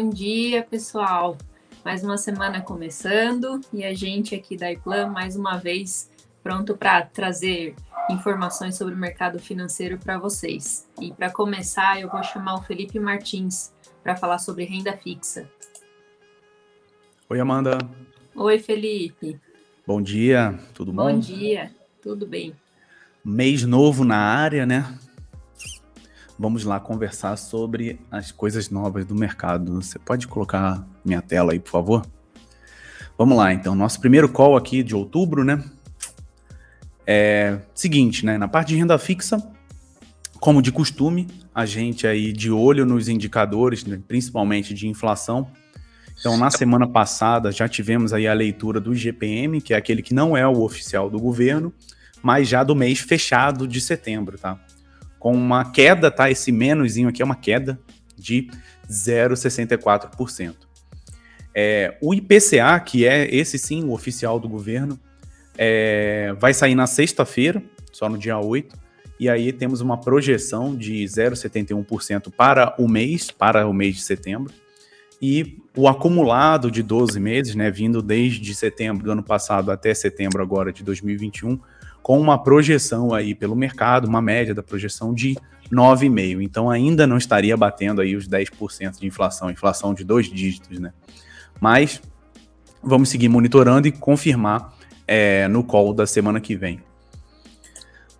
Bom dia, pessoal. Mais uma semana começando e a gente aqui da iPlan mais uma vez pronto para trazer informações sobre o mercado financeiro para vocês. E para começar, eu vou chamar o Felipe Martins para falar sobre renda fixa. Oi, Amanda. Oi, Felipe. Bom dia, tudo bom? Bom dia, tudo bem. Mês novo na área, né? Vamos lá conversar sobre as coisas novas do mercado. Você pode colocar minha tela aí, por favor? Vamos lá, então. Nosso primeiro call aqui de outubro, né? É seguinte, né? Na parte de renda fixa, como de costume, a gente aí de olho nos indicadores, né? principalmente de inflação. Então, na semana passada, já tivemos aí a leitura do IGPM, que é aquele que não é o oficial do governo, mas já do mês fechado de setembro, tá? Com uma queda, tá? Esse menoszinho aqui é uma queda de 0,64%. É, o IPCA, que é esse sim, o oficial do governo, é, vai sair na sexta-feira, só no dia 8, e aí temos uma projeção de 0,71% para o mês, para o mês de setembro, e o acumulado de 12 meses, né, vindo desde setembro do ano passado até setembro agora de 2021, com uma projeção aí pelo mercado, uma média da projeção de 9,5%. Então ainda não estaria batendo aí os 10% de inflação, inflação de dois dígitos, né? Mas vamos seguir monitorando e confirmar é, no call da semana que vem.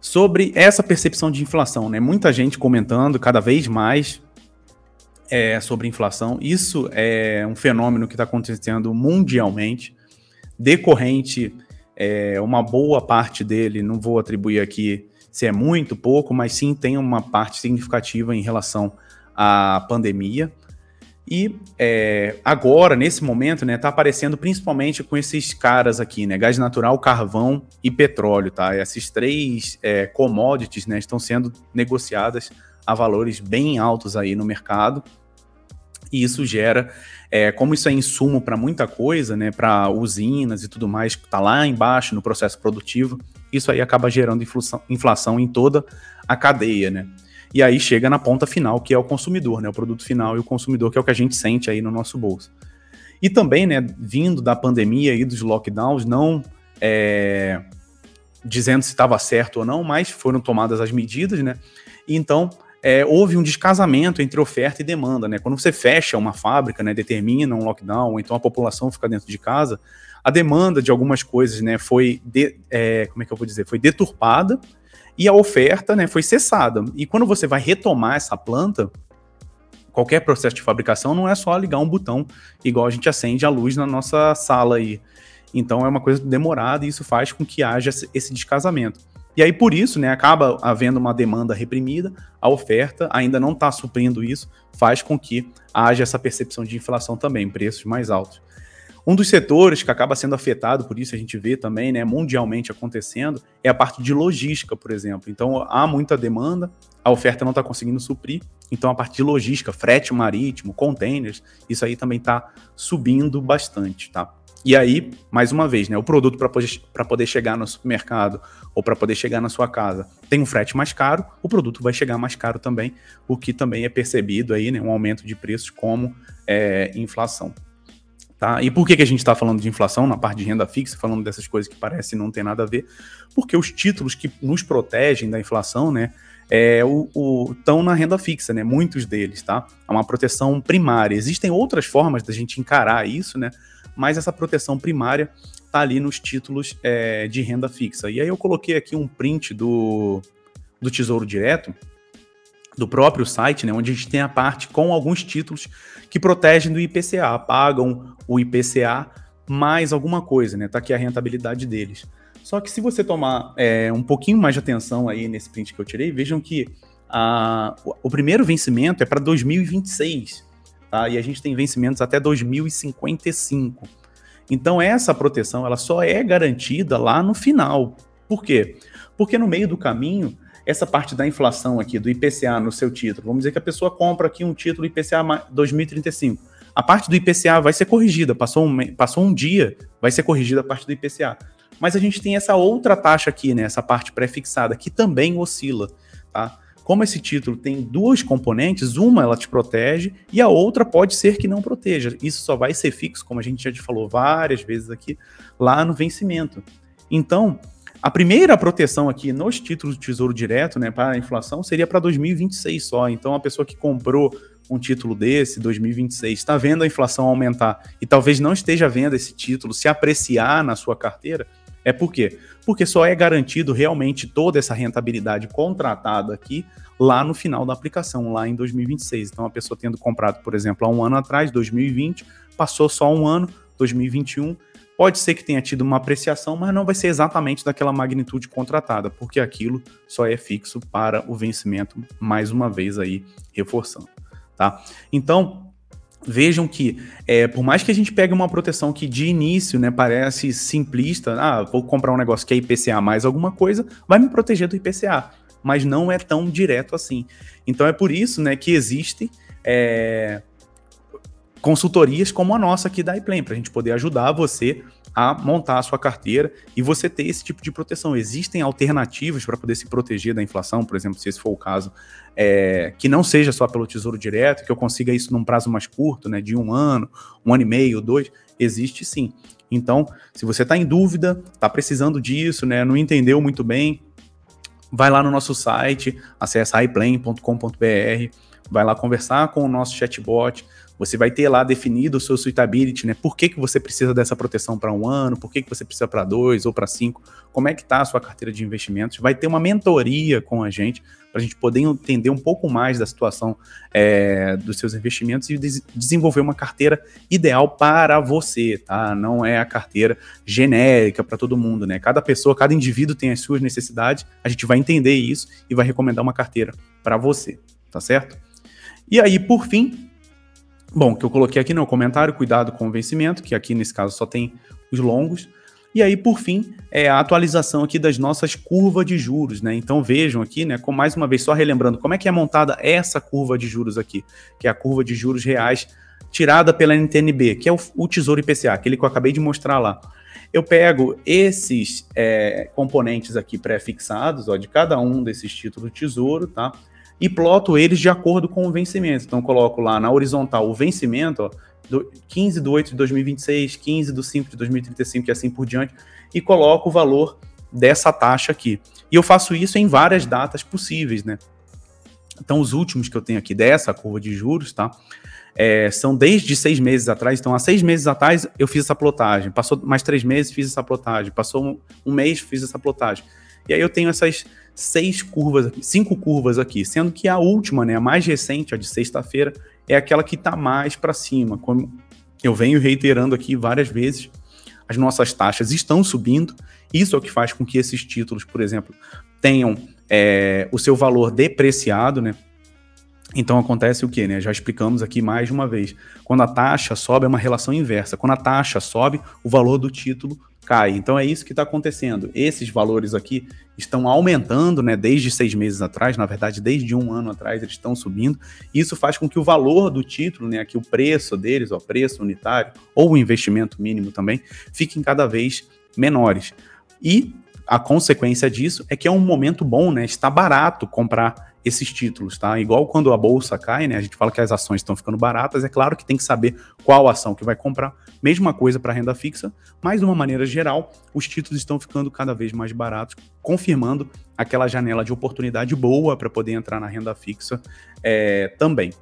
Sobre essa percepção de inflação, né? Muita gente comentando cada vez mais é, sobre inflação. Isso é um fenômeno que está acontecendo mundialmente, decorrente é, uma boa parte dele, não vou atribuir aqui se é muito, pouco, mas sim tem uma parte significativa em relação à pandemia. E é, agora, nesse momento, né, tá aparecendo principalmente com esses caras aqui, né, gás natural, carvão e petróleo, tá? Esses três é, commodities, né, estão sendo negociadas a valores bem altos aí no mercado. E isso gera é, como isso é insumo para muita coisa, né, para usinas e tudo mais, que está lá embaixo no processo produtivo, isso aí acaba gerando inflação, inflação em toda a cadeia, né? E aí chega na ponta final, que é o consumidor, né? O produto final e o consumidor, que é o que a gente sente aí no nosso bolso. E também, né, vindo da pandemia e dos lockdowns, não é, dizendo se estava certo ou não, mas foram tomadas as medidas, né? E então é, houve um descasamento entre oferta e demanda, né? Quando você fecha uma fábrica, né, determina um lockdown, ou então a população fica dentro de casa, a demanda de algumas coisas, né, foi, de, é, como é que eu vou dizer, foi deturpada e a oferta, né, foi cessada. E quando você vai retomar essa planta, qualquer processo de fabricação não é só ligar um botão, igual a gente acende a luz na nossa sala aí. Então é uma coisa demorada e isso faz com que haja esse descasamento. E aí, por isso, né, acaba havendo uma demanda reprimida, a oferta ainda não está suprindo isso, faz com que haja essa percepção de inflação também, preços mais altos. Um dos setores que acaba sendo afetado por isso, a gente vê também, né, mundialmente acontecendo, é a parte de logística, por exemplo. Então, há muita demanda, a oferta não está conseguindo suprir, então a parte de logística, frete marítimo, containers, isso aí também está subindo bastante, tá? E aí, mais uma vez, né, o produto para poder, poder chegar no supermercado ou para poder chegar na sua casa tem um frete mais caro, o produto vai chegar mais caro também, o que também é percebido aí, né, um aumento de preços como é, inflação. Tá? E por que, que a gente está falando de inflação na parte de renda fixa, falando dessas coisas que parecem não ter nada a ver? Porque os títulos que nos protegem da inflação, né, é, estão na renda fixa, né? Muitos deles, tá? É uma proteção primária. Existem outras formas da gente encarar isso, né? Mas essa proteção primária está ali nos títulos é, de renda fixa. E aí eu coloquei aqui um print do, do Tesouro Direto, do próprio site, né, onde a gente tem a parte com alguns títulos que protegem do IPCA, pagam o IPCA mais alguma coisa, né? Tá aqui a rentabilidade deles. Só que se você tomar é, um pouquinho mais de atenção aí nesse print que eu tirei, vejam que a, o primeiro vencimento é para 2026 tá? E a gente tem vencimentos até 2055. Então essa proteção ela só é garantida lá no final. Por quê? Porque no meio do caminho, essa parte da inflação aqui do IPCA no seu título, vamos dizer que a pessoa compra aqui um título IPCA 2035. A parte do IPCA vai ser corrigida, passou um, passou um dia, vai ser corrigida a parte do IPCA. Mas a gente tem essa outra taxa aqui, né, essa parte pré-fixada, que também oscila, tá? Como esse título tem duas componentes, uma ela te protege e a outra pode ser que não proteja. Isso só vai ser fixo, como a gente já te falou várias vezes aqui, lá no vencimento. Então, a primeira proteção aqui nos títulos do Tesouro Direto, né, para a inflação, seria para 2026 só. Então, a pessoa que comprou um título desse, 2026, está vendo a inflação aumentar e talvez não esteja vendo esse título se apreciar na sua carteira, é por quê? Porque só é garantido realmente toda essa rentabilidade contratada aqui lá no final da aplicação, lá em 2026. Então, a pessoa tendo comprado, por exemplo, há um ano atrás, 2020, passou só um ano, 2021, pode ser que tenha tido uma apreciação, mas não vai ser exatamente daquela magnitude contratada, porque aquilo só é fixo para o vencimento, mais uma vez aí reforçando, tá? Então, vejam que, é, por mais que a gente pegue uma proteção que de início né, parece simplista, ah, vou comprar um negócio que é IPCA mais alguma coisa, vai me proteger do IPCA, mas não é tão direto assim. Então é por isso né, que existem é, consultorias como a nossa aqui da iPlan, para a gente poder ajudar você a montar a sua carteira e você ter esse tipo de proteção. Existem alternativas para poder se proteger da inflação, por exemplo, se esse for o caso, é, que não seja só pelo Tesouro Direto, que eu consiga isso num prazo mais curto, né, de um ano, um ano e meio, dois, existe sim. Então, se você está em dúvida, está precisando disso, né, não entendeu muito bem, vai lá no nosso site, acessa iPlan.com.br, vai lá conversar com o nosso chatbot, você vai ter lá definido o seu suitability, né? Por que, que você precisa dessa proteção para um ano, por que, que você precisa para dois ou para cinco, como é que está a sua carteira de investimentos. Vai ter uma mentoria com a gente para a gente poder entender um pouco mais da situação é, dos seus investimentos e des desenvolver uma carteira ideal para você, tá? Não é a carteira genérica para todo mundo, né? Cada pessoa, cada indivíduo tem as suas necessidades, a gente vai entender isso e vai recomendar uma carteira para você, tá certo? E aí, por fim, Bom, que eu coloquei aqui no comentário, cuidado com o vencimento, que aqui nesse caso só tem os longos. E aí, por fim, é a atualização aqui das nossas curvas de juros, né? Então vejam aqui, né, com mais uma vez, só relembrando como é que é montada essa curva de juros aqui, que é a curva de juros reais tirada pela NTNB, que é o, o Tesouro IPCA, aquele que eu acabei de mostrar lá. Eu pego esses é, componentes aqui pré-fixados, ó, de cada um desses títulos do Tesouro, tá? E ploto eles de acordo com o vencimento. Então, coloco lá na horizontal o vencimento, ó, do 15 de 8 de 2026, 15 de 5 de 2035 e assim por diante, e coloco o valor dessa taxa aqui. E eu faço isso em várias datas possíveis, né? Então, os últimos que eu tenho aqui dessa curva de juros, tá? É, são desde seis meses atrás. Então, há seis meses atrás eu fiz essa plotagem. Passou mais três meses, fiz essa plotagem. Passou um, um mês, fiz essa plotagem. E aí eu tenho essas seis curvas aqui, cinco curvas aqui, sendo que a última, né, a mais recente, a de sexta-feira, é aquela que está mais para cima. Como eu venho reiterando aqui várias vezes, as nossas taxas estão subindo. Isso é o que faz com que esses títulos, por exemplo, tenham é, o seu valor depreciado, né? Então acontece o que, né? Já explicamos aqui mais de uma vez. Quando a taxa sobe, é uma relação inversa. Quando a taxa sobe, o valor do título cai. Então é isso que está acontecendo. Esses valores aqui estão aumentando, né? Desde seis meses atrás, na verdade, desde um ano atrás, eles estão subindo. Isso faz com que o valor do título, né? Aqui o preço deles, o preço unitário, ou o investimento mínimo também, fiquem cada vez menores. E a consequência disso é que é um momento bom, né? Está barato comprar esses títulos, tá? Igual quando a bolsa cai, né? A gente fala que as ações estão ficando baratas, é claro que tem que saber qual ação que vai comprar. Mesma coisa para renda fixa, mas de uma maneira geral, os títulos estão ficando cada vez mais baratos, confirmando aquela janela de oportunidade boa para poder entrar na renda fixa é, também.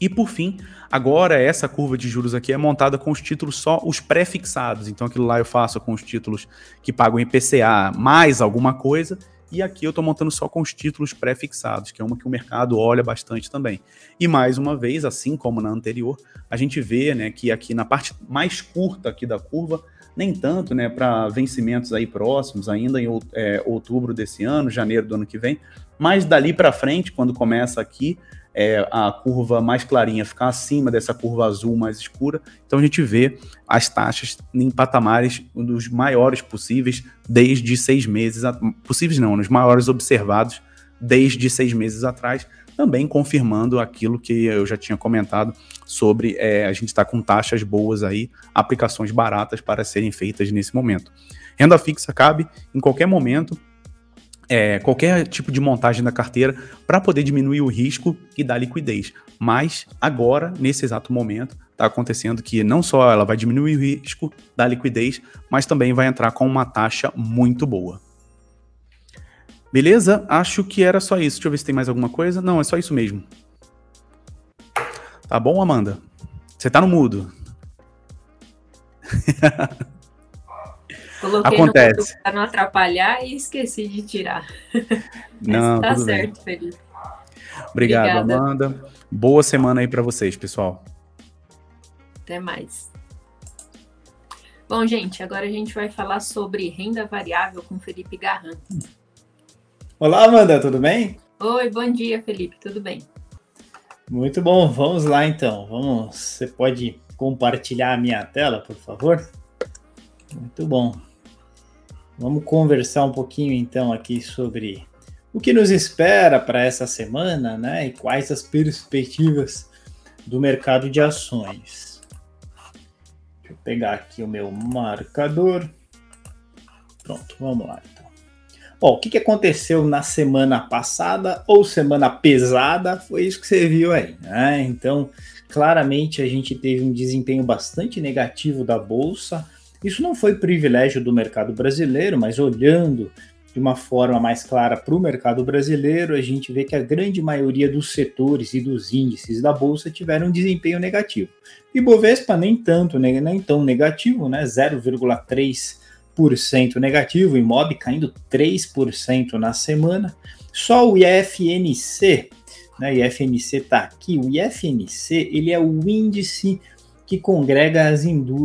E por fim, agora essa curva de juros aqui é montada com os títulos só os pré-fixados. Então aquilo lá eu faço com os títulos que pagam IPCA mais alguma coisa e aqui eu estou montando só com os títulos pré-fixados, que é uma que o mercado olha bastante também. E mais uma vez, assim como na anterior, a gente vê né, que aqui na parte mais curta aqui da curva, nem tanto né, para vencimentos aí próximos, ainda em é, outubro desse ano, janeiro do ano que vem, mas dali para frente, quando começa aqui, é, a curva mais clarinha ficar acima dessa curva azul mais escura. Então a gente vê as taxas em patamares dos maiores possíveis desde seis meses, possíveis não, nos maiores observados desde seis meses atrás, também confirmando aquilo que eu já tinha comentado sobre é, a gente estar tá com taxas boas aí, aplicações baratas para serem feitas nesse momento. Renda fixa cabe em qualquer momento, é, qualquer tipo de montagem da carteira para poder diminuir o risco e dar liquidez. Mas agora, nesse exato momento, está acontecendo que não só ela vai diminuir o risco da liquidez, mas também vai entrar com uma taxa muito boa. Beleza? Acho que era só isso. Deixa eu ver se tem mais alguma coisa. Não, é só isso mesmo. Tá bom, Amanda? Você tá no mudo. Coloquei Acontece. no para não atrapalhar e esqueci de tirar. Não, tá certo, bem. Felipe. Obrigado, Obrigada. Amanda. Boa semana aí para vocês, pessoal. Até mais. Bom, gente, agora a gente vai falar sobre renda variável com Felipe Garran. Olá, Amanda, tudo bem? Oi, bom dia, Felipe, tudo bem? Muito bom, vamos lá então. Vamos, você pode compartilhar a minha tela, por favor? Muito bom. Vamos conversar um pouquinho então aqui sobre o que nos espera para essa semana, né? E quais as perspectivas do mercado de ações. Deixa eu pegar aqui o meu marcador. Pronto, vamos lá então. Bom, o que, aconteceu na semana passada ou semana pesada? Foi isso que você viu aí, né? Então, claramente a gente teve um desempenho bastante negativo da bolsa isso não foi privilégio do mercado brasileiro, mas olhando de uma forma mais clara para o mercado brasileiro, a gente vê que a grande maioria dos setores e dos índices da bolsa tiveram um desempenho negativo. E Bovespa nem tanto, nem tão negativo, né? 0,3% negativo, Imob caindo 3% na semana. Só o IFNC, né? IFNC está aqui. O IFNC ele é o índice que congrega as,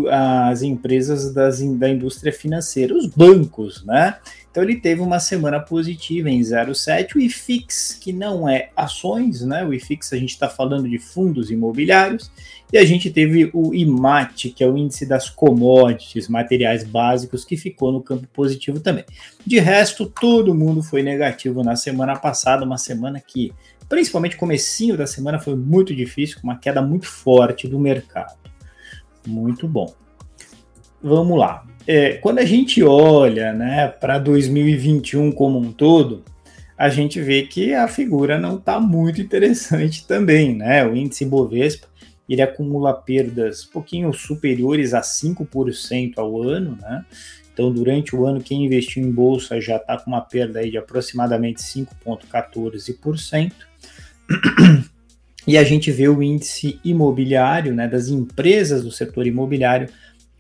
as empresas das, da indústria financeira, os bancos, né? Então ele teve uma semana positiva em 0,7. O IFIX, que não é ações, né? O IFIX a gente está falando de fundos imobiliários. E a gente teve o IMAT, que é o índice das commodities, materiais básicos, que ficou no campo positivo também. De resto, todo mundo foi negativo na semana passada, uma semana que, principalmente comecinho da semana, foi muito difícil, com uma queda muito forte do mercado. Muito bom. Vamos lá. É, quando a gente olha né, para 2021 como um todo, a gente vê que a figura não está muito interessante também. Né? O índice Bovespa ele acumula perdas um pouquinho superiores a 5% ao ano. Né? Então, durante o ano, quem investiu em bolsa já está com uma perda aí de aproximadamente 5,14%. E a gente vê o índice imobiliário, né, das empresas do setor imobiliário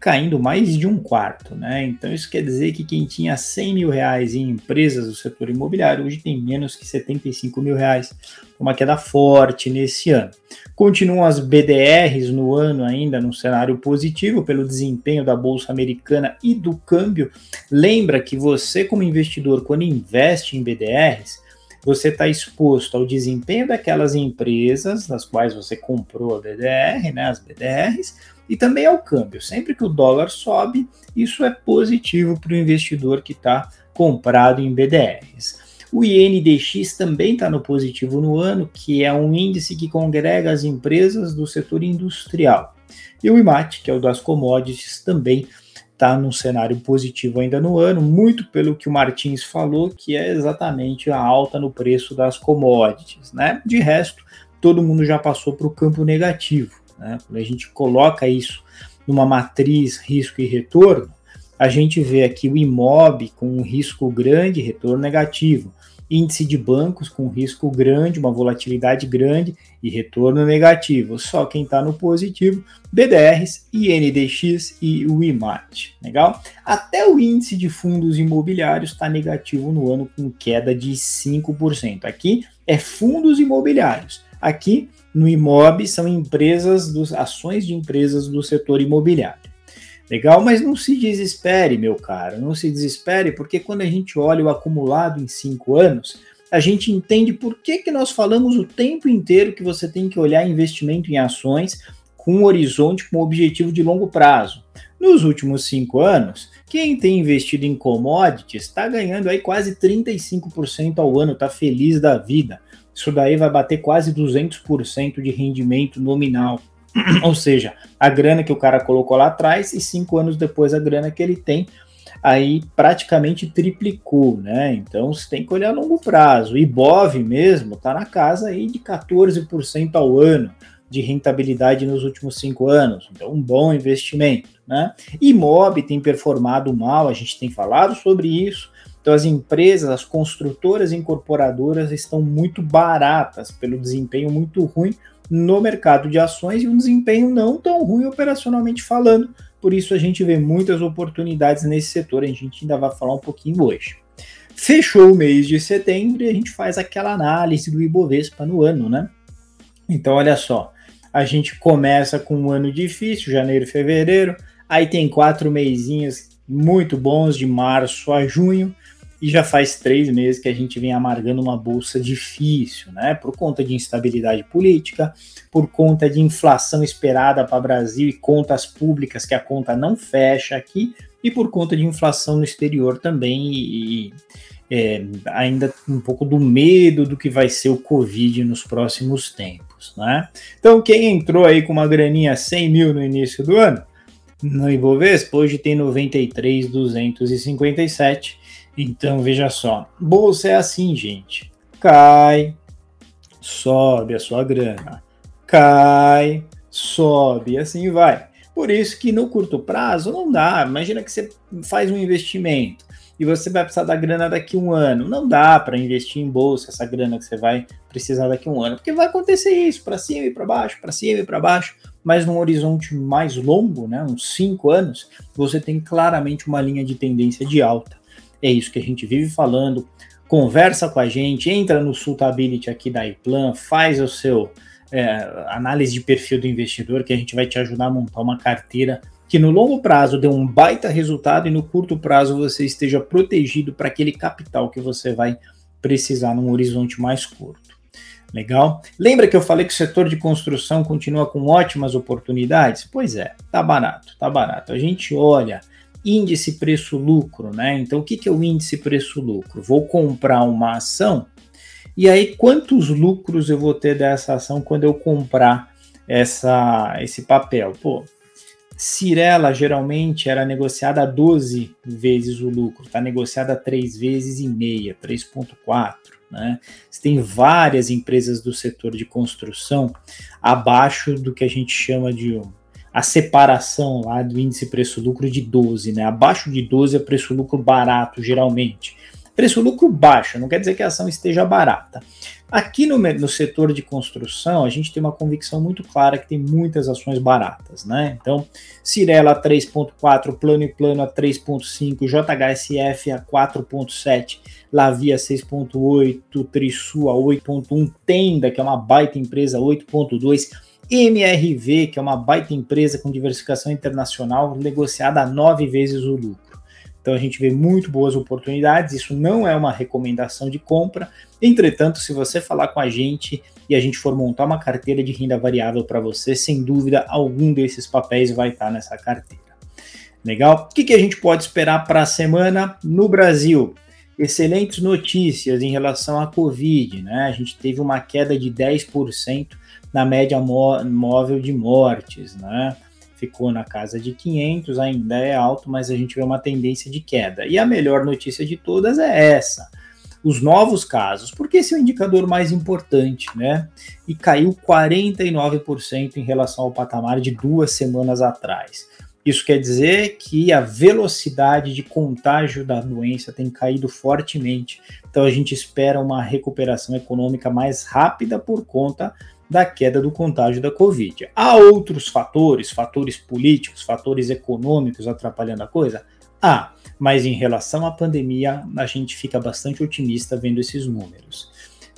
caindo mais de um quarto, né? Então isso quer dizer que quem tinha 100 mil reais em empresas do setor imobiliário hoje tem menos que 75 mil reais, uma queda forte nesse ano. Continuam as BDRs no ano ainda num cenário positivo pelo desempenho da bolsa americana e do câmbio. Lembra que você como investidor quando investe em BDRs você está exposto ao desempenho daquelas empresas das quais você comprou a BDR, né, as BDRs, e também ao câmbio. Sempre que o dólar sobe, isso é positivo para o investidor que está comprado em BDRs. O INDX também está no positivo no ano, que é um índice que congrega as empresas do setor industrial. E o IMAT, que é o das commodities, também está num cenário positivo ainda no ano, muito pelo que o Martins falou, que é exatamente a alta no preço das commodities. Né? De resto, todo mundo já passou para o campo negativo. Né? Quando a gente coloca isso numa matriz risco e retorno, a gente vê aqui o IMOB com um risco grande, retorno negativo índice de bancos com risco grande, uma volatilidade grande e retorno negativo. Só quem está no positivo, BDRs, INDX e o IMAT. Legal? Até o índice de fundos imobiliários está negativo no ano com queda de 5%. Aqui é fundos imobiliários. Aqui no IMOB são empresas, dos, ações de empresas do setor imobiliário. Legal, mas não se desespere, meu caro, não se desespere, porque quando a gente olha o acumulado em cinco anos, a gente entende por que, que nós falamos o tempo inteiro que você tem que olhar investimento em ações com um horizonte, com um objetivo de longo prazo. Nos últimos cinco anos, quem tem investido em commodities está ganhando aí quase 35% ao ano, está feliz da vida. Isso daí vai bater quase 200% de rendimento nominal. Ou seja, a grana que o cara colocou lá atrás e cinco anos depois a grana que ele tem aí praticamente triplicou, né? Então você tem que olhar a longo prazo. O Ibov mesmo está na casa aí de 14% ao ano de rentabilidade nos últimos cinco anos. Então, um bom investimento, né? Imob tem performado mal, a gente tem falado sobre isso. Então, as empresas, as construtoras e incorporadoras estão muito baratas pelo desempenho muito ruim no mercado de ações e um desempenho não tão ruim operacionalmente falando. Por isso, a gente vê muitas oportunidades nesse setor. A gente ainda vai falar um pouquinho hoje. Fechou o mês de setembro e a gente faz aquela análise do Ibovespa no ano, né? Então, olha só, a gente começa com um ano difícil, janeiro, fevereiro, aí tem quatro meizinhos muito bons de março a junho, e já faz três meses que a gente vem amargando uma bolsa difícil, né? Por conta de instabilidade política, por conta de inflação esperada para o Brasil e contas públicas que a conta não fecha aqui, e por conta de inflação no exterior também, e, é, ainda um pouco do medo do que vai ser o Covid nos próximos tempos, né? Então, quem entrou aí com uma graninha 100 mil no início do ano, no Ibovespa, hoje tem 93,257 então, veja só. Bolsa é assim, gente. Cai, sobe a sua grana. Cai, sobe, assim vai. Por isso que no curto prazo não dá. Imagina que você faz um investimento e você vai precisar da grana daqui um ano. Não dá para investir em bolsa essa grana que você vai precisar daqui um ano, porque vai acontecer isso, para cima e para baixo, para cima e para baixo, mas num horizonte mais longo, né, uns cinco anos, você tem claramente uma linha de tendência de alta. É isso que a gente vive falando. Conversa com a gente, entra no Sultability aqui da iPlan, faz o seu é, análise de perfil do investidor, que a gente vai te ajudar a montar uma carteira que no longo prazo dê um baita resultado e no curto prazo você esteja protegido para aquele capital que você vai precisar num horizonte mais curto. Legal? Lembra que eu falei que o setor de construção continua com ótimas oportunidades? Pois é, tá barato, tá barato. A gente olha índice preço-lucro, né? Então, o que, que é o índice preço-lucro? Vou comprar uma ação e aí quantos lucros eu vou ter dessa ação quando eu comprar essa, esse papel? Pô, Cirela geralmente era negociada a 12 vezes o lucro, está negociada a 3 vezes e meia, 3,4. Né? Você tem várias empresas do setor de construção abaixo do que a gente chama de a separação lá do índice preço-lucro de 12, né? Abaixo de 12 é preço-lucro barato, geralmente. Preço-lucro baixo, não quer dizer que a ação esteja barata. Aqui no, no setor de construção, a gente tem uma convicção muito clara que tem muitas ações baratas, né? Então, Cirela 3.4, Plano e Plano a 3.5, JHSF a 4.7, Lavia 6.8, Trisul a 8.1, Tenda, que é uma baita empresa, 8.2, MRV, que é uma baita empresa com diversificação internacional, negociada a nove vezes o lucro. Então a gente vê muito boas oportunidades. Isso não é uma recomendação de compra. Entretanto, se você falar com a gente e a gente for montar uma carteira de renda variável para você, sem dúvida algum desses papéis vai estar nessa carteira. Legal? O que, que a gente pode esperar para a semana no Brasil? Excelentes notícias em relação à Covid, né? A gente teve uma queda de 10% na média móvel de mortes, né? Ficou na casa de 500, ainda é alto, mas a gente vê uma tendência de queda. E a melhor notícia de todas é essa: os novos casos, porque esse é o indicador mais importante, né? E caiu 49% em relação ao patamar de duas semanas atrás. Isso quer dizer que a velocidade de contágio da doença tem caído fortemente. Então a gente espera uma recuperação econômica mais rápida por conta da queda do contágio da Covid. Há outros fatores, fatores políticos, fatores econômicos atrapalhando a coisa? Há, mas em relação à pandemia, a gente fica bastante otimista vendo esses números.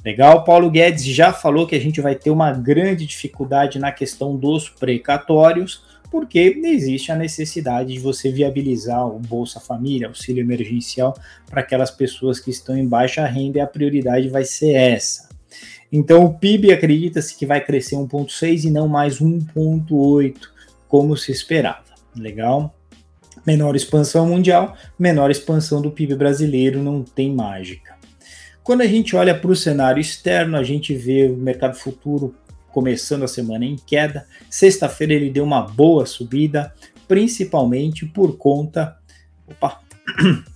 Legal, Paulo Guedes já falou que a gente vai ter uma grande dificuldade na questão dos precatórios, porque existe a necessidade de você viabilizar o Bolsa Família, auxílio emergencial para aquelas pessoas que estão em baixa renda e a prioridade vai ser essa. Então o PIB acredita-se que vai crescer 1,6 e não mais 1,8, como se esperava. Legal? Menor expansão mundial, menor expansão do PIB brasileiro, não tem mágica. Quando a gente olha para o cenário externo, a gente vê o mercado futuro começando a semana em queda. Sexta-feira ele deu uma boa subida, principalmente por conta. Opa,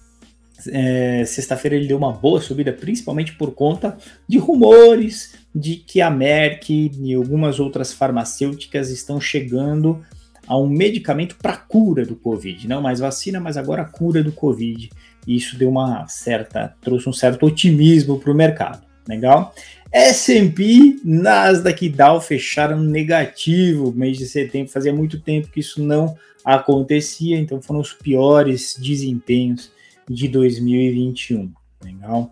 é, sexta-feira ele deu uma boa subida, principalmente por conta de rumores de que a Merck e algumas outras farmacêuticas estão chegando a um medicamento para cura do Covid, não mais vacina, mas agora cura do Covid. E isso deu uma certa, trouxe um certo otimismo para o mercado. Legal? S&P, Nasdaq e Dow fecharam negativo mês de setembro. Fazia muito tempo que isso não acontecia, então foram os piores desempenhos de 2021. Legal?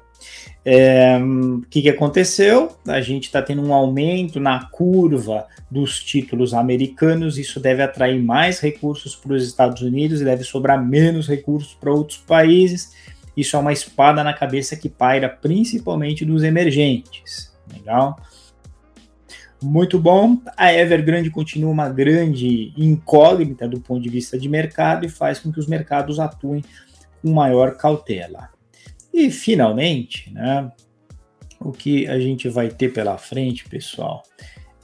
É, o que, que aconteceu? A gente está tendo um aumento na curva dos títulos americanos, isso deve atrair mais recursos para os Estados Unidos e deve sobrar menos recursos para outros países. Isso é uma espada na cabeça que paira principalmente dos emergentes. Legal? Muito bom. A Evergrande continua uma grande incógnita do ponto de vista de mercado e faz com que os mercados atuem com maior cautela. E finalmente, né, o que a gente vai ter pela frente, pessoal,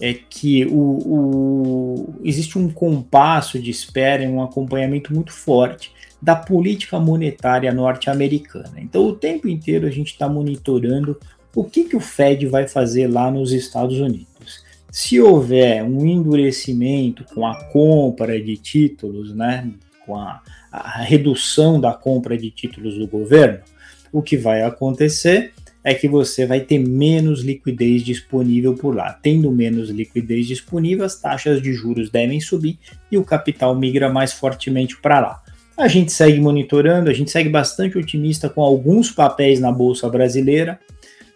é que o, o, existe um compasso de espera e um acompanhamento muito forte da política monetária norte-americana. Então, o tempo inteiro a gente está monitorando o que, que o Fed vai fazer lá nos Estados Unidos. Se houver um endurecimento com a compra de títulos, né, com a, a redução da compra de títulos do governo, o que vai acontecer é que você vai ter menos liquidez disponível por lá. Tendo menos liquidez disponível, as taxas de juros devem subir e o capital migra mais fortemente para lá. A gente segue monitorando, a gente segue bastante otimista com alguns papéis na bolsa brasileira,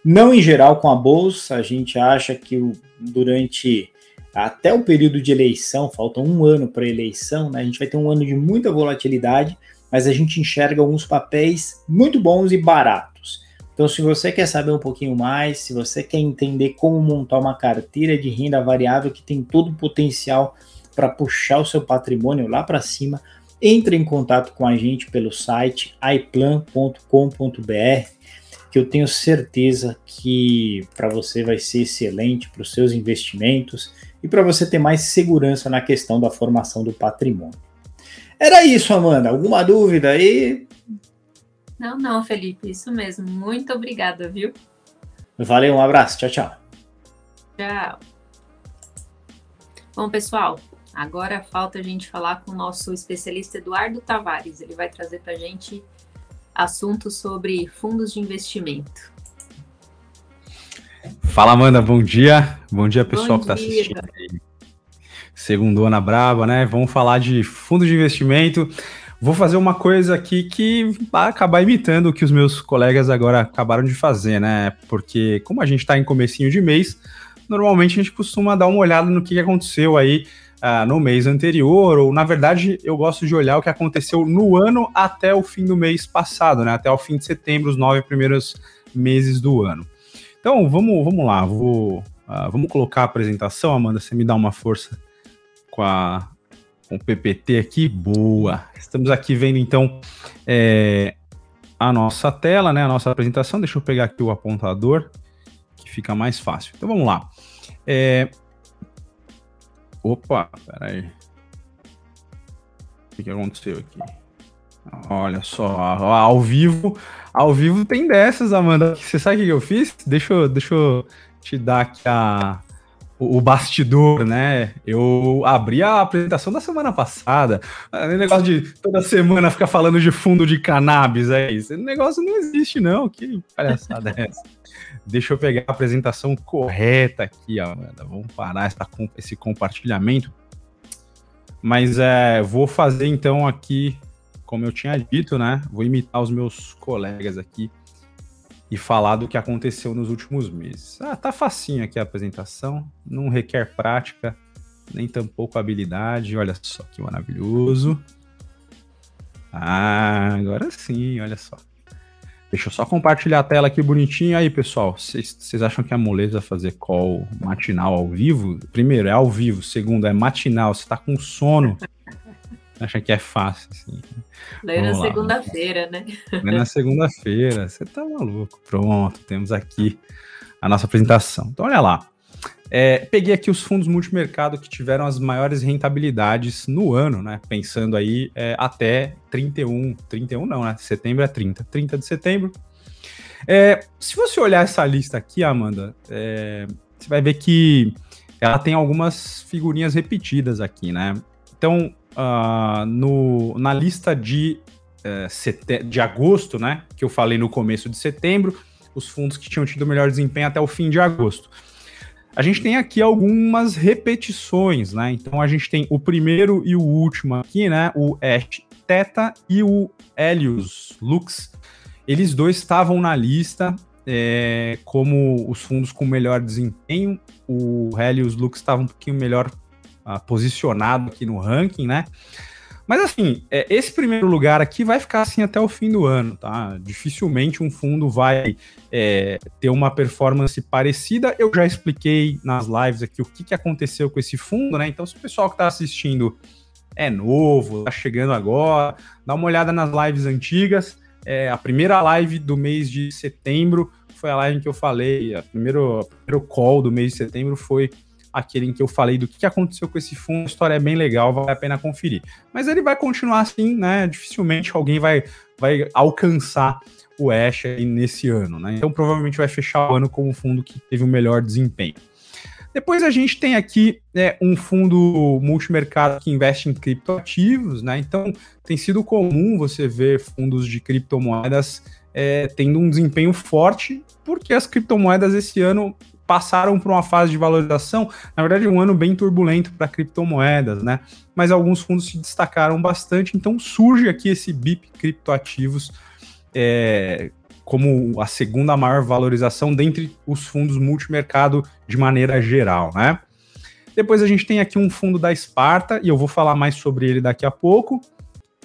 não em geral com a bolsa, a gente acha que durante até o período de eleição, falta um ano para a eleição, né, a gente vai ter um ano de muita volatilidade mas a gente enxerga alguns papéis muito bons e baratos. Então, se você quer saber um pouquinho mais, se você quer entender como montar uma carteira de renda variável que tem todo o potencial para puxar o seu patrimônio lá para cima, entre em contato com a gente pelo site iplan.com.br, que eu tenho certeza que para você vai ser excelente para os seus investimentos e para você ter mais segurança na questão da formação do patrimônio. Era isso, Amanda. Alguma dúvida aí? Não, não, Felipe, isso mesmo. Muito obrigada, viu? Valeu, um abraço. Tchau, tchau. Tchau. Bom, pessoal, agora falta a gente falar com o nosso especialista Eduardo Tavares. Ele vai trazer para a gente assuntos sobre fundos de investimento. Fala, Amanda. Bom dia. Bom dia, pessoal bom que está assistindo aí segundona braba, né? Vamos falar de fundo de investimento. Vou fazer uma coisa aqui que vai acabar imitando o que os meus colegas agora acabaram de fazer, né? Porque como a gente está em comecinho de mês, normalmente a gente costuma dar uma olhada no que aconteceu aí uh, no mês anterior, ou na verdade eu gosto de olhar o que aconteceu no ano até o fim do mês passado, né? Até o fim de setembro, os nove primeiros meses do ano. Então vamos, vamos lá, vou, uh, vamos colocar a apresentação, Amanda, você me dá uma força com, a, com o PPT aqui. Boa! Estamos aqui vendo então é, a nossa tela, né? A nossa apresentação. Deixa eu pegar aqui o apontador, que fica mais fácil. Então vamos lá. É... Opa, peraí. O que aconteceu aqui? Olha só, ao vivo, ao vivo tem dessas, Amanda. Você sabe o que eu fiz? Deixa eu, deixa eu te dar aqui a, o, bastidor, né? Eu abri a apresentação da semana passada. O negócio de toda semana ficar falando de fundo de cannabis, é isso. Esse negócio não existe, não. Que palhaçada é essa? Deixa eu pegar a apresentação correta aqui, Amanda. Vamos parar essa, esse compartilhamento. Mas é, vou fazer então aqui, como eu tinha dito, né? Vou imitar os meus colegas aqui e falar do que aconteceu nos últimos meses. Ah, tá facinho aqui a apresentação, não requer prática, nem tampouco habilidade. Olha só que maravilhoso. Ah, agora sim, olha só. Deixa eu só compartilhar a tela aqui bonitinho. Aí, pessoal, vocês acham que é moleza fazer call matinal ao vivo? Primeiro, é ao vivo. Segundo, é matinal. Você tá com sono. Acha que é fácil, assim. Lê na segunda-feira, né? Lê na segunda-feira. Você tá maluco. Pronto, temos aqui a nossa apresentação. Então, olha lá. É, peguei aqui os fundos multimercado que tiveram as maiores rentabilidades no ano, né? Pensando aí é, até 31, 31 não, né? Setembro é 30, 30 de setembro. É, se você olhar essa lista aqui, Amanda, é, você vai ver que ela tem algumas figurinhas repetidas aqui, né? Então, uh, no, na lista de, uh, de agosto, né? Que eu falei no começo de setembro, os fundos que tinham tido melhor desempenho até o fim de agosto. A gente tem aqui algumas repetições, né? Então a gente tem o primeiro e o último aqui, né? O Ash Teta e o Helios Lux. Eles dois estavam na lista é, como os fundos com melhor desempenho. O Helios Lux estava um pouquinho melhor uh, posicionado aqui no ranking, né? Mas assim, é, esse primeiro lugar aqui vai ficar assim até o fim do ano, tá? Dificilmente um fundo vai é, ter uma performance parecida. Eu já expliquei nas lives aqui o que, que aconteceu com esse fundo, né? Então, se o pessoal que está assistindo é novo, tá chegando agora, dá uma olhada nas lives antigas. É, a primeira live do mês de setembro foi a live em que eu falei, a primeiro, primeiro call do mês de setembro foi aquele em que eu falei do que aconteceu com esse fundo, a história é bem legal, vale a pena conferir. Mas ele vai continuar assim, né? Dificilmente alguém vai, vai alcançar o Ash nesse ano, né? Então provavelmente vai fechar o ano como o fundo que teve o melhor desempenho. Depois a gente tem aqui é, um fundo multimercado que investe em criptoativos, né? Então tem sido comum você ver fundos de criptomoedas é, tendo um desempenho forte, porque as criptomoedas esse ano passaram por uma fase de valorização, na verdade, um ano bem turbulento para criptomoedas, né? Mas alguns fundos se destacaram bastante, então surge aqui esse BIP criptoativos é, como a segunda maior valorização dentre os fundos multimercado de maneira geral, né? Depois a gente tem aqui um fundo da Esparta, e eu vou falar mais sobre ele daqui a pouco,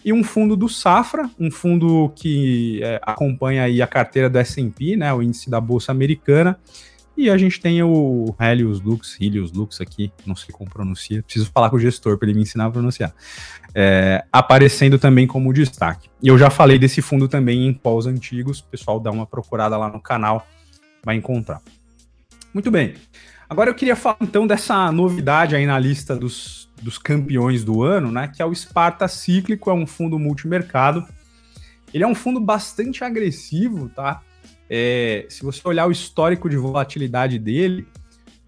e um fundo do Safra, um fundo que é, acompanha aí a carteira do S&P, né, o índice da Bolsa Americana, e a gente tem o Helios Lux, Helios Lux aqui, não sei como pronuncia, preciso falar com o gestor para ele me ensinar a pronunciar. É, aparecendo também como destaque. E eu já falei desse fundo também em pós antigos, o pessoal dá uma procurada lá no canal, vai encontrar. Muito bem. Agora eu queria falar então dessa novidade aí na lista dos, dos campeões do ano, né? Que é o Sparta Cíclico, é um fundo multimercado. Ele é um fundo bastante agressivo, tá? É, se você olhar o histórico de volatilidade dele,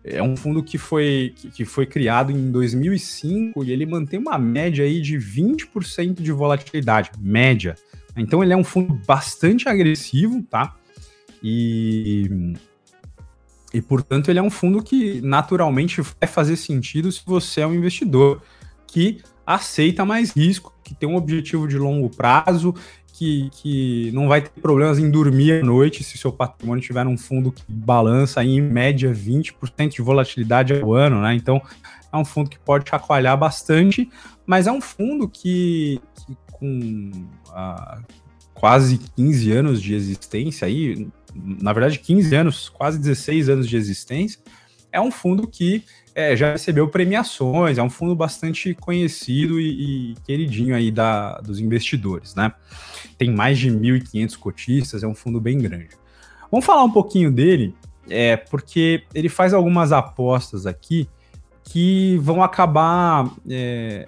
é um fundo que foi, que, foi criado em 2005 e ele mantém uma média aí de 20% de volatilidade, média. Então ele é um fundo bastante agressivo, tá? E, e portanto ele é um fundo que naturalmente vai fazer sentido se você é um investidor que aceita mais risco, que tem um objetivo de longo prazo que, que não vai ter problemas em dormir à noite se seu patrimônio tiver um fundo que balança em média 20% de volatilidade ao ano, né? Então é um fundo que pode chacoalhar bastante, mas é um fundo que, que com ah, quase 15 anos de existência aí, na verdade 15 anos, quase 16 anos de existência, é um fundo que é, já recebeu premiações, é um fundo bastante conhecido e, e queridinho aí da, dos investidores, né? Tem mais de 1.500 cotistas, é um fundo bem grande. Vamos falar um pouquinho dele, é, porque ele faz algumas apostas aqui que vão acabar é,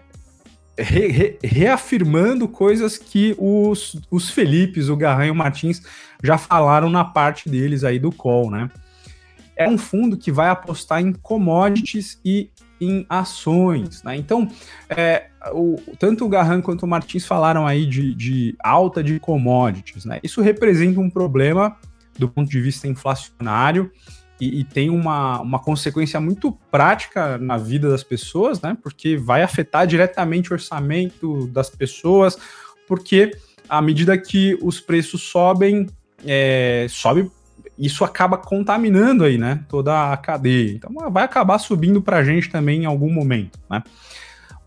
re, re, reafirmando coisas que os, os Felipes, o Garran e o Martins já falaram na parte deles aí do call, né? É um fundo que vai apostar em commodities e em ações. Né? Então, é, o, tanto o Garran quanto o Martins falaram aí de, de alta de commodities. Né? Isso representa um problema do ponto de vista inflacionário e, e, tem uma, uma consequência muito prática na vida das pessoas, né? porque vai afetar diretamente o orçamento das pessoas, porque à medida que os preços sobem, é, sobe isso acaba contaminando aí, né, toda a cadeia. Então vai acabar subindo para a gente também em algum momento, né?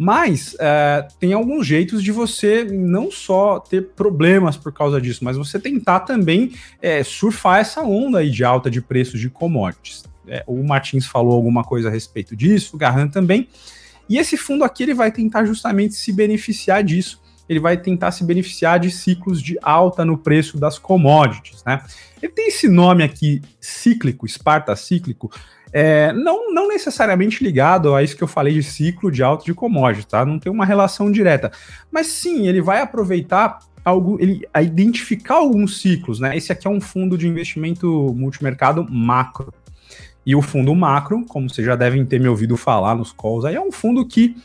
Mas é, tem alguns jeitos de você não só ter problemas por causa disso, mas você tentar também é, surfar essa onda aí de alta de preços de commodities. É, o Martins falou alguma coisa a respeito disso, o Garran também. E esse fundo aqui ele vai tentar justamente se beneficiar disso ele vai tentar se beneficiar de ciclos de alta no preço das commodities, né? Ele tem esse nome aqui, cíclico, Esparta cíclico, É, não, não necessariamente ligado a isso que eu falei de ciclo de alto de commodity, tá? Não tem uma relação direta. Mas sim, ele vai aproveitar algo, ele, a identificar alguns ciclos, né? Esse aqui é um fundo de investimento multimercado macro. E o fundo macro, como vocês já devem ter me ouvido falar nos calls, aí é um fundo que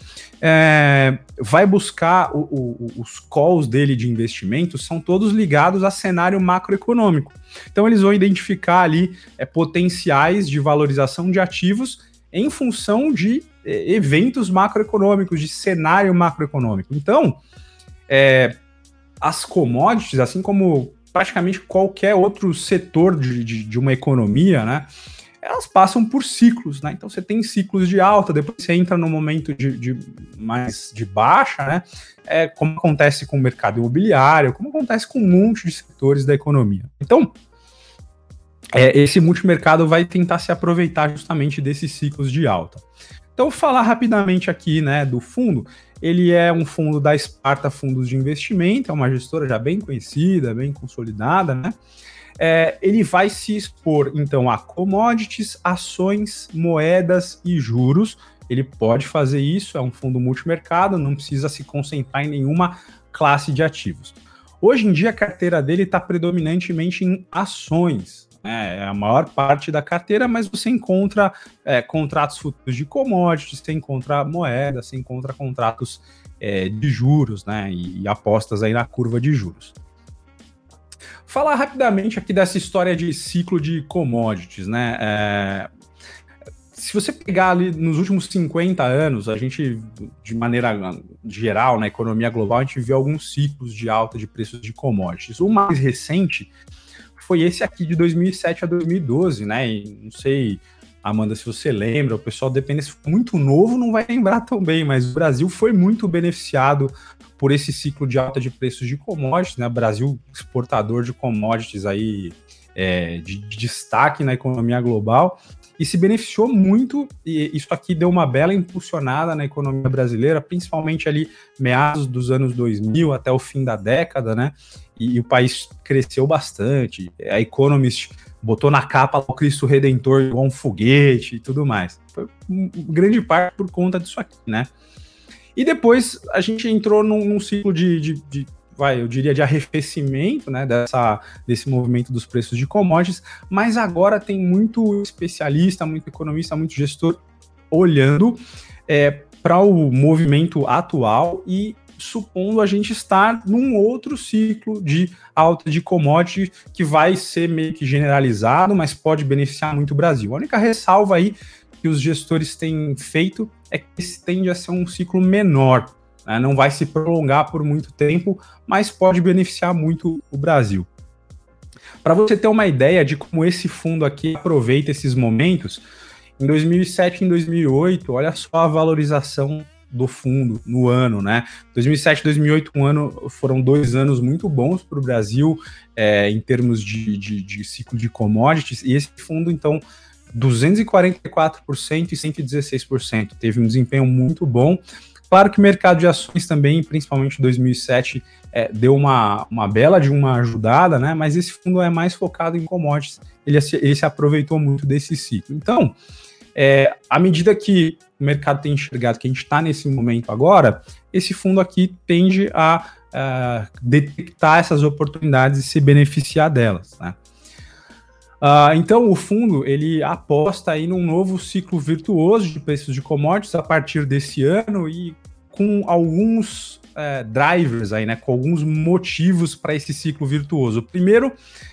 é, vai buscar o, o, os calls dele de investimento são todos ligados a cenário macroeconômico. Então eles vão identificar ali é, potenciais de valorização de ativos em função de é, eventos macroeconômicos, de cenário macroeconômico. Então, é, as commodities, assim como praticamente qualquer outro setor de, de, de uma economia, né? Elas passam por ciclos, né? Então você tem ciclos de alta, depois você entra no momento de, de, mais de baixa, né? É, como acontece com o mercado imobiliário, como acontece com um monte de setores da economia. Então, é, esse multimercado vai tentar se aproveitar justamente desses ciclos de alta. Então, falar rapidamente aqui, né, do fundo. Ele é um fundo da Esparta Fundos de Investimento, é uma gestora já bem conhecida, bem consolidada, né? É, ele vai se expor então a commodities, ações, moedas e juros. Ele pode fazer isso, é um fundo multimercado, não precisa se concentrar em nenhuma classe de ativos. Hoje em dia a carteira dele está predominantemente em ações, né? é a maior parte da carteira, mas você encontra é, contratos futuros de commodities, você encontra moedas, você encontra contratos é, de juros, né? E, e apostas aí na curva de juros. Falar rapidamente aqui dessa história de ciclo de commodities, né? É, se você pegar ali nos últimos 50 anos, a gente, de maneira geral, na economia global, a gente vê alguns ciclos de alta de preços de commodities. O mais recente foi esse aqui de 2007 a 2012, né? E não sei, Amanda, se você lembra, o pessoal depende se for muito novo, não vai lembrar tão bem, mas o Brasil foi muito beneficiado por esse ciclo de alta de preços de commodities, né? Brasil exportador de commodities aí é, de, de destaque na economia global e se beneficiou muito, e isso aqui deu uma bela impulsionada na economia brasileira, principalmente ali meados dos anos 2000 até o fim da década, né? E, e o país cresceu bastante. A Economist botou na capa o Cristo Redentor igual um foguete e tudo mais. Foi grande parte por conta disso aqui, né? E depois a gente entrou num, num ciclo de, de, de, vai, eu diria de arrefecimento, né, dessa, desse movimento dos preços de commodities, mas agora tem muito especialista, muito economista, muito gestor olhando é, para o movimento atual e supondo a gente estar num outro ciclo de alta de commodity que vai ser meio que generalizado, mas pode beneficiar muito o Brasil. A única ressalva aí que os gestores têm feito é que esse tende a ser um ciclo menor, né? não vai se prolongar por muito tempo, mas pode beneficiar muito o Brasil. Para você ter uma ideia de como esse fundo aqui aproveita esses momentos, em 2007 e em 2008, olha só a valorização do fundo no ano, né? 2007 e 2008 um ano, foram dois anos muito bons para o Brasil é, em termos de, de, de, ciclo de commodities, e esse fundo, então, 244% e 116%. Teve um desempenho muito bom. Claro que o mercado de ações também, principalmente em 2007, é, deu uma, uma bela de uma ajudada, né? Mas esse fundo é mais focado em commodities, ele, ele se aproveitou muito desse ciclo. Então, é, à medida que o mercado tem enxergado que a gente está nesse momento agora, esse fundo aqui tende a, detectar essas oportunidades e se beneficiar delas, né? Uh, então, o fundo ele aposta aí num novo ciclo virtuoso de preços de commodities a partir desse ano e com alguns é, drivers aí, né, com alguns motivos para esse ciclo virtuoso. O primeiro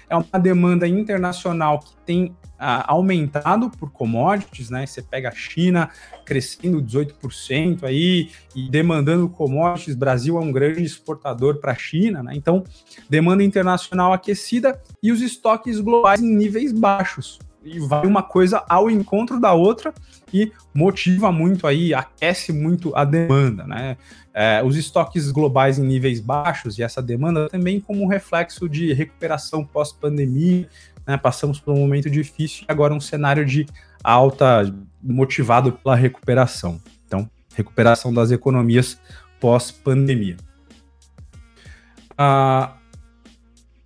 é uma demanda internacional que tem aumentado por commodities, né? Você pega a China crescendo 18% aí e demandando commodities. Brasil é um grande exportador para a China, né? Então, demanda internacional aquecida e os estoques globais em níveis baixos. E vai uma coisa ao encontro da outra e motiva muito aí, aquece muito a demanda, né? É, os estoques globais em níveis baixos e essa demanda também como reflexo de recuperação pós-pandemia, né? Passamos por um momento difícil e agora um cenário de alta motivado pela recuperação. Então, recuperação das economias pós-pandemia. Ah,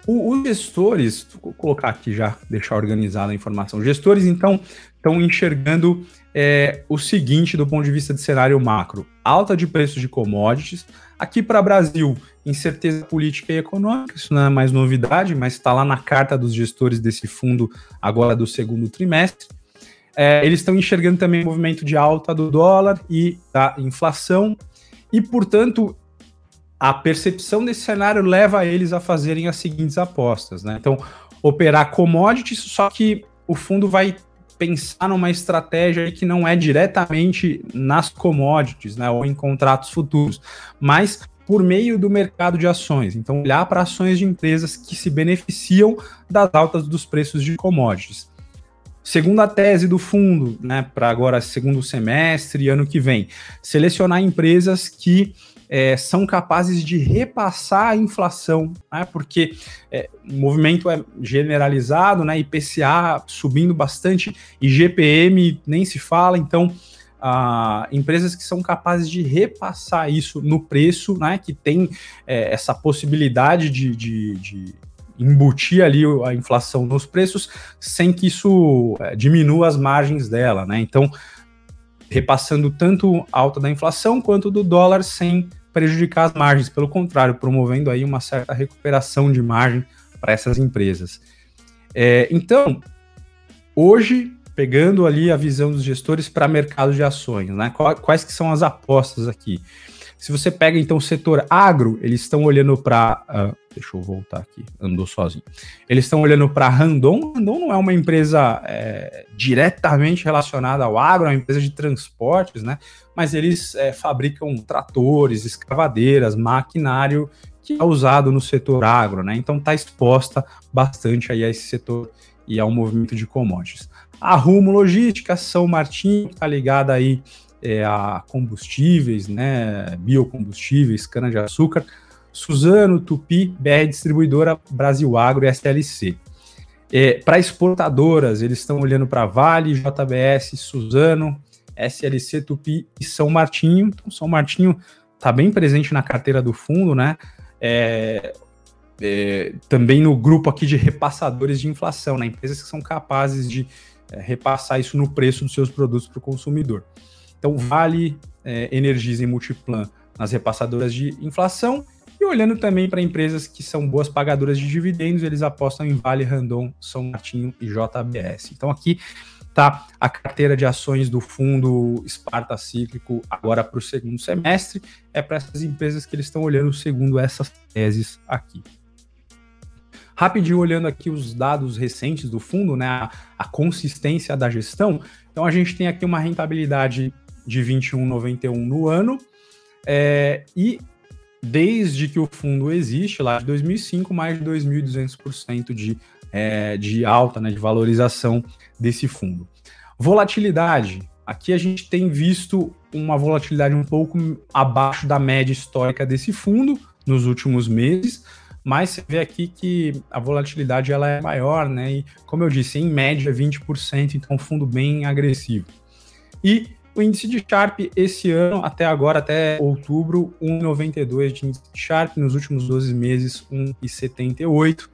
os gestores, vou colocar aqui já, deixar organizada a informação. Gestores, então, estão enxergando é, o seguinte do ponto de vista de cenário macro: alta de preços de commodities. Aqui para Brasil, incerteza política e econômica, isso não é mais novidade, mas está lá na carta dos gestores desse fundo agora do segundo trimestre. É, eles estão enxergando também o movimento de alta do dólar e da inflação, e, portanto, a percepção desse cenário leva eles a fazerem as seguintes apostas. Né? Então, operar commodities, só que o fundo vai pensar numa estratégia que não é diretamente nas commodities, né, ou em contratos futuros, mas por meio do mercado de ações. Então, olhar para ações de empresas que se beneficiam das altas dos preços de commodities. Segundo a tese do fundo, né, para agora segundo semestre e ano que vem, selecionar empresas que é, são capazes de repassar a inflação, né? porque é, o movimento é generalizado, né? IPCA subindo bastante e GPM nem se fala, então ah, empresas que são capazes de repassar isso no preço, né? Que tem é, essa possibilidade de, de, de embutir ali a inflação nos preços sem que isso é, diminua as margens dela, né? Então, repassando tanto alta da inflação quanto do dólar sem prejudicar as margens, pelo contrário, promovendo aí uma certa recuperação de margem para essas empresas. É, então, hoje, pegando ali a visão dos gestores para mercado de ações, né? Quais que são as apostas aqui? Se você pega então o setor agro, eles estão olhando para. Uh, ah, deixa eu voltar aqui, andou sozinho. Eles estão olhando para Randon. Randon não é uma empresa é, diretamente relacionada ao agro, é uma empresa de transportes, né? Mas eles é, fabricam tratores, escavadeiras, maquinário que é usado no setor agro, né? Então está exposta bastante aí a esse setor e ao movimento de commodities. A Rumo Logística, São Martinho, está ligada aí é, a combustíveis, né, biocombustíveis, cana-de-açúcar, Suzano, Tupi, BR Distribuidora, Brasil Agro e SLC. É, para exportadoras, eles estão olhando para Vale, JBS, Suzano, SLC, Tupi e São Martinho. Então, São Martinho está bem presente na carteira do fundo, né? É, é, também no grupo aqui de repassadores de inflação, né? Empresas que são capazes de é, repassar isso no preço dos seus produtos para o consumidor. Então, Vale, é, Energisa e Multiplan nas repassadoras de inflação. E olhando também para empresas que são boas pagadoras de dividendos, eles apostam em Vale, Randon, São Martinho e JBS. Então, aqui está a carteira de ações do fundo Esparta Cíclico agora para o segundo semestre. É para essas empresas que eles estão olhando segundo essas teses aqui. Rapidinho olhando aqui os dados recentes do fundo, né, a, a consistência da gestão. Então a gente tem aqui uma rentabilidade de 21,91 no ano. É, e desde que o fundo existe, lá de 2005, mais de 2.200% de, é, de alta, né, de valorização desse fundo. Volatilidade. Aqui a gente tem visto uma volatilidade um pouco abaixo da média histórica desse fundo nos últimos meses, mas você vê aqui que a volatilidade ela é maior, né? E como eu disse, em média 20%, então um fundo bem agressivo. E o índice de Sharp esse ano, até agora, até outubro, 1,92 de índice de Sharp, nos últimos 12 meses, 1,78.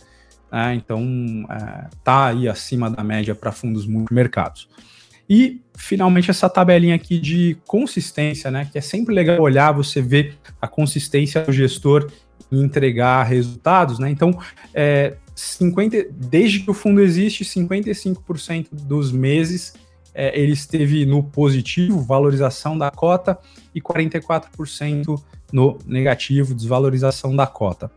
Né? Então, é, tá aí acima da média para fundos multimercados. E, finalmente, essa tabelinha aqui de consistência, né? Que é sempre legal olhar, você ver a consistência do gestor em entregar resultados, né? Então, é, 50, desde que o fundo existe, 55% dos meses é, ele esteve no positivo, valorização da cota, e 44% no negativo, desvalorização da cota.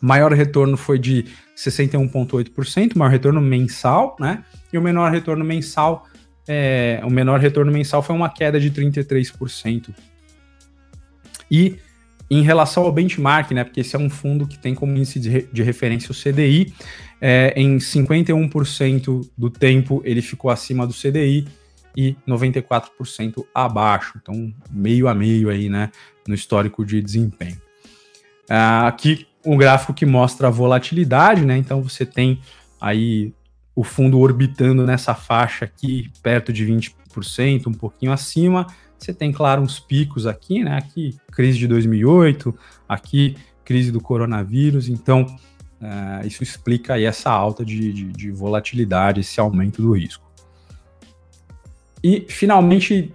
Maior retorno foi de 61,8%, maior retorno mensal, né? E o menor retorno mensal, é, o menor retorno mensal foi uma queda de 33%. E em relação ao benchmark, né? Porque esse é um fundo que tem como índice de, de referência o CDI, é, em 51% do tempo ele ficou acima do CDI e 94% abaixo. Então, meio a meio aí, né, no histórico de desempenho. Ah, aqui um gráfico que mostra a volatilidade, né? Então você tem aí o fundo orbitando nessa faixa aqui, perto de 20%, um pouquinho acima. Você tem, claro, uns picos aqui, né? Aqui, crise de 2008, aqui, crise do coronavírus. Então, Uh, isso explica aí essa alta de, de, de, volatilidade, esse aumento do risco. E, finalmente,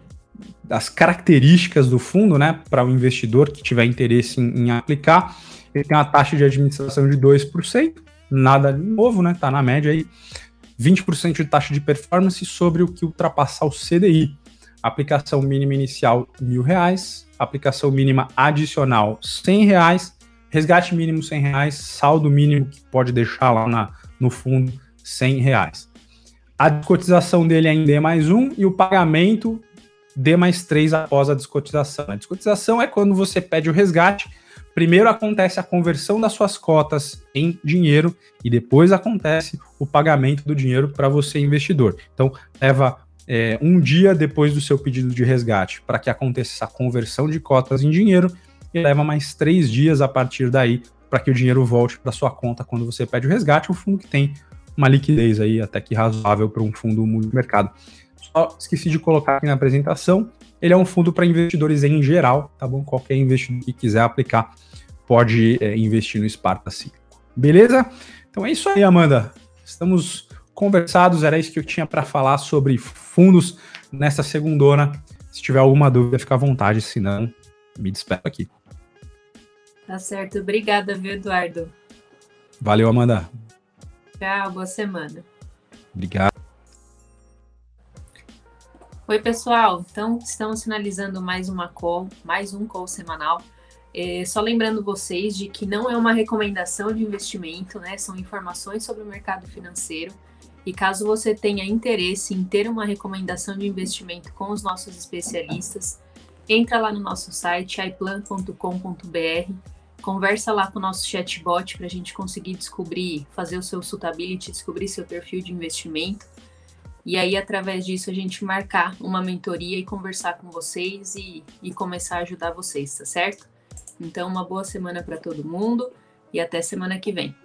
as características do fundo, né, para o investidor que tiver interesse em, em, aplicar, ele tem uma taxa de administração de 2%, nada novo, né, tá na média aí, 20% de taxa de performance sobre o que ultrapassar o CDI. Aplicação mínima inicial mil reais, aplicação mínima adicional cem reais, resgate mínimo cem reais, saldo mínimo que pode deixar lá na, no fundo cem reais. A descotização dele é em D mais um e o pagamento D mais 3 após a descotização. A descotização é quando você pede o resgate. Primeiro acontece a conversão das suas cotas em dinheiro e depois acontece o pagamento do dinheiro para você, investidor. Então, leva é, um dia depois do seu pedido de resgate para que aconteça a conversão de cotas em dinheiro e leva mais três dias a partir daí para que o dinheiro volte para sua conta quando você pede o resgate. O fundo que tem uma liquidez aí até que razoável para um fundo multimercado. Só esqueci de colocar aqui na apresentação. Ele é um fundo para investidores em geral, tá bom? Qualquer investidor que quiser aplicar pode é, investir no Sparta 5. Beleza? Então é isso aí, Amanda. Estamos conversados, era isso que eu tinha para falar sobre fundos nessa segundona. Se tiver alguma dúvida, fica à vontade, senão me despeço aqui. Tá certo. Obrigada, viu, Eduardo? Valeu, Amanda. Tchau, boa semana. Obrigado. Oi, pessoal. Então, estamos finalizando mais uma call, mais um call semanal. É, só lembrando vocês de que não é uma recomendação de investimento, né? São informações sobre o mercado financeiro. E caso você tenha interesse em ter uma recomendação de investimento com os nossos especialistas, entra lá no nosso site iplan.com.br Conversa lá com o nosso chatbot para a gente conseguir descobrir, fazer o seu suitability, descobrir seu perfil de investimento. E aí, através disso, a gente marcar uma mentoria e conversar com vocês e, e começar a ajudar vocês, tá certo? Então, uma boa semana para todo mundo e até semana que vem.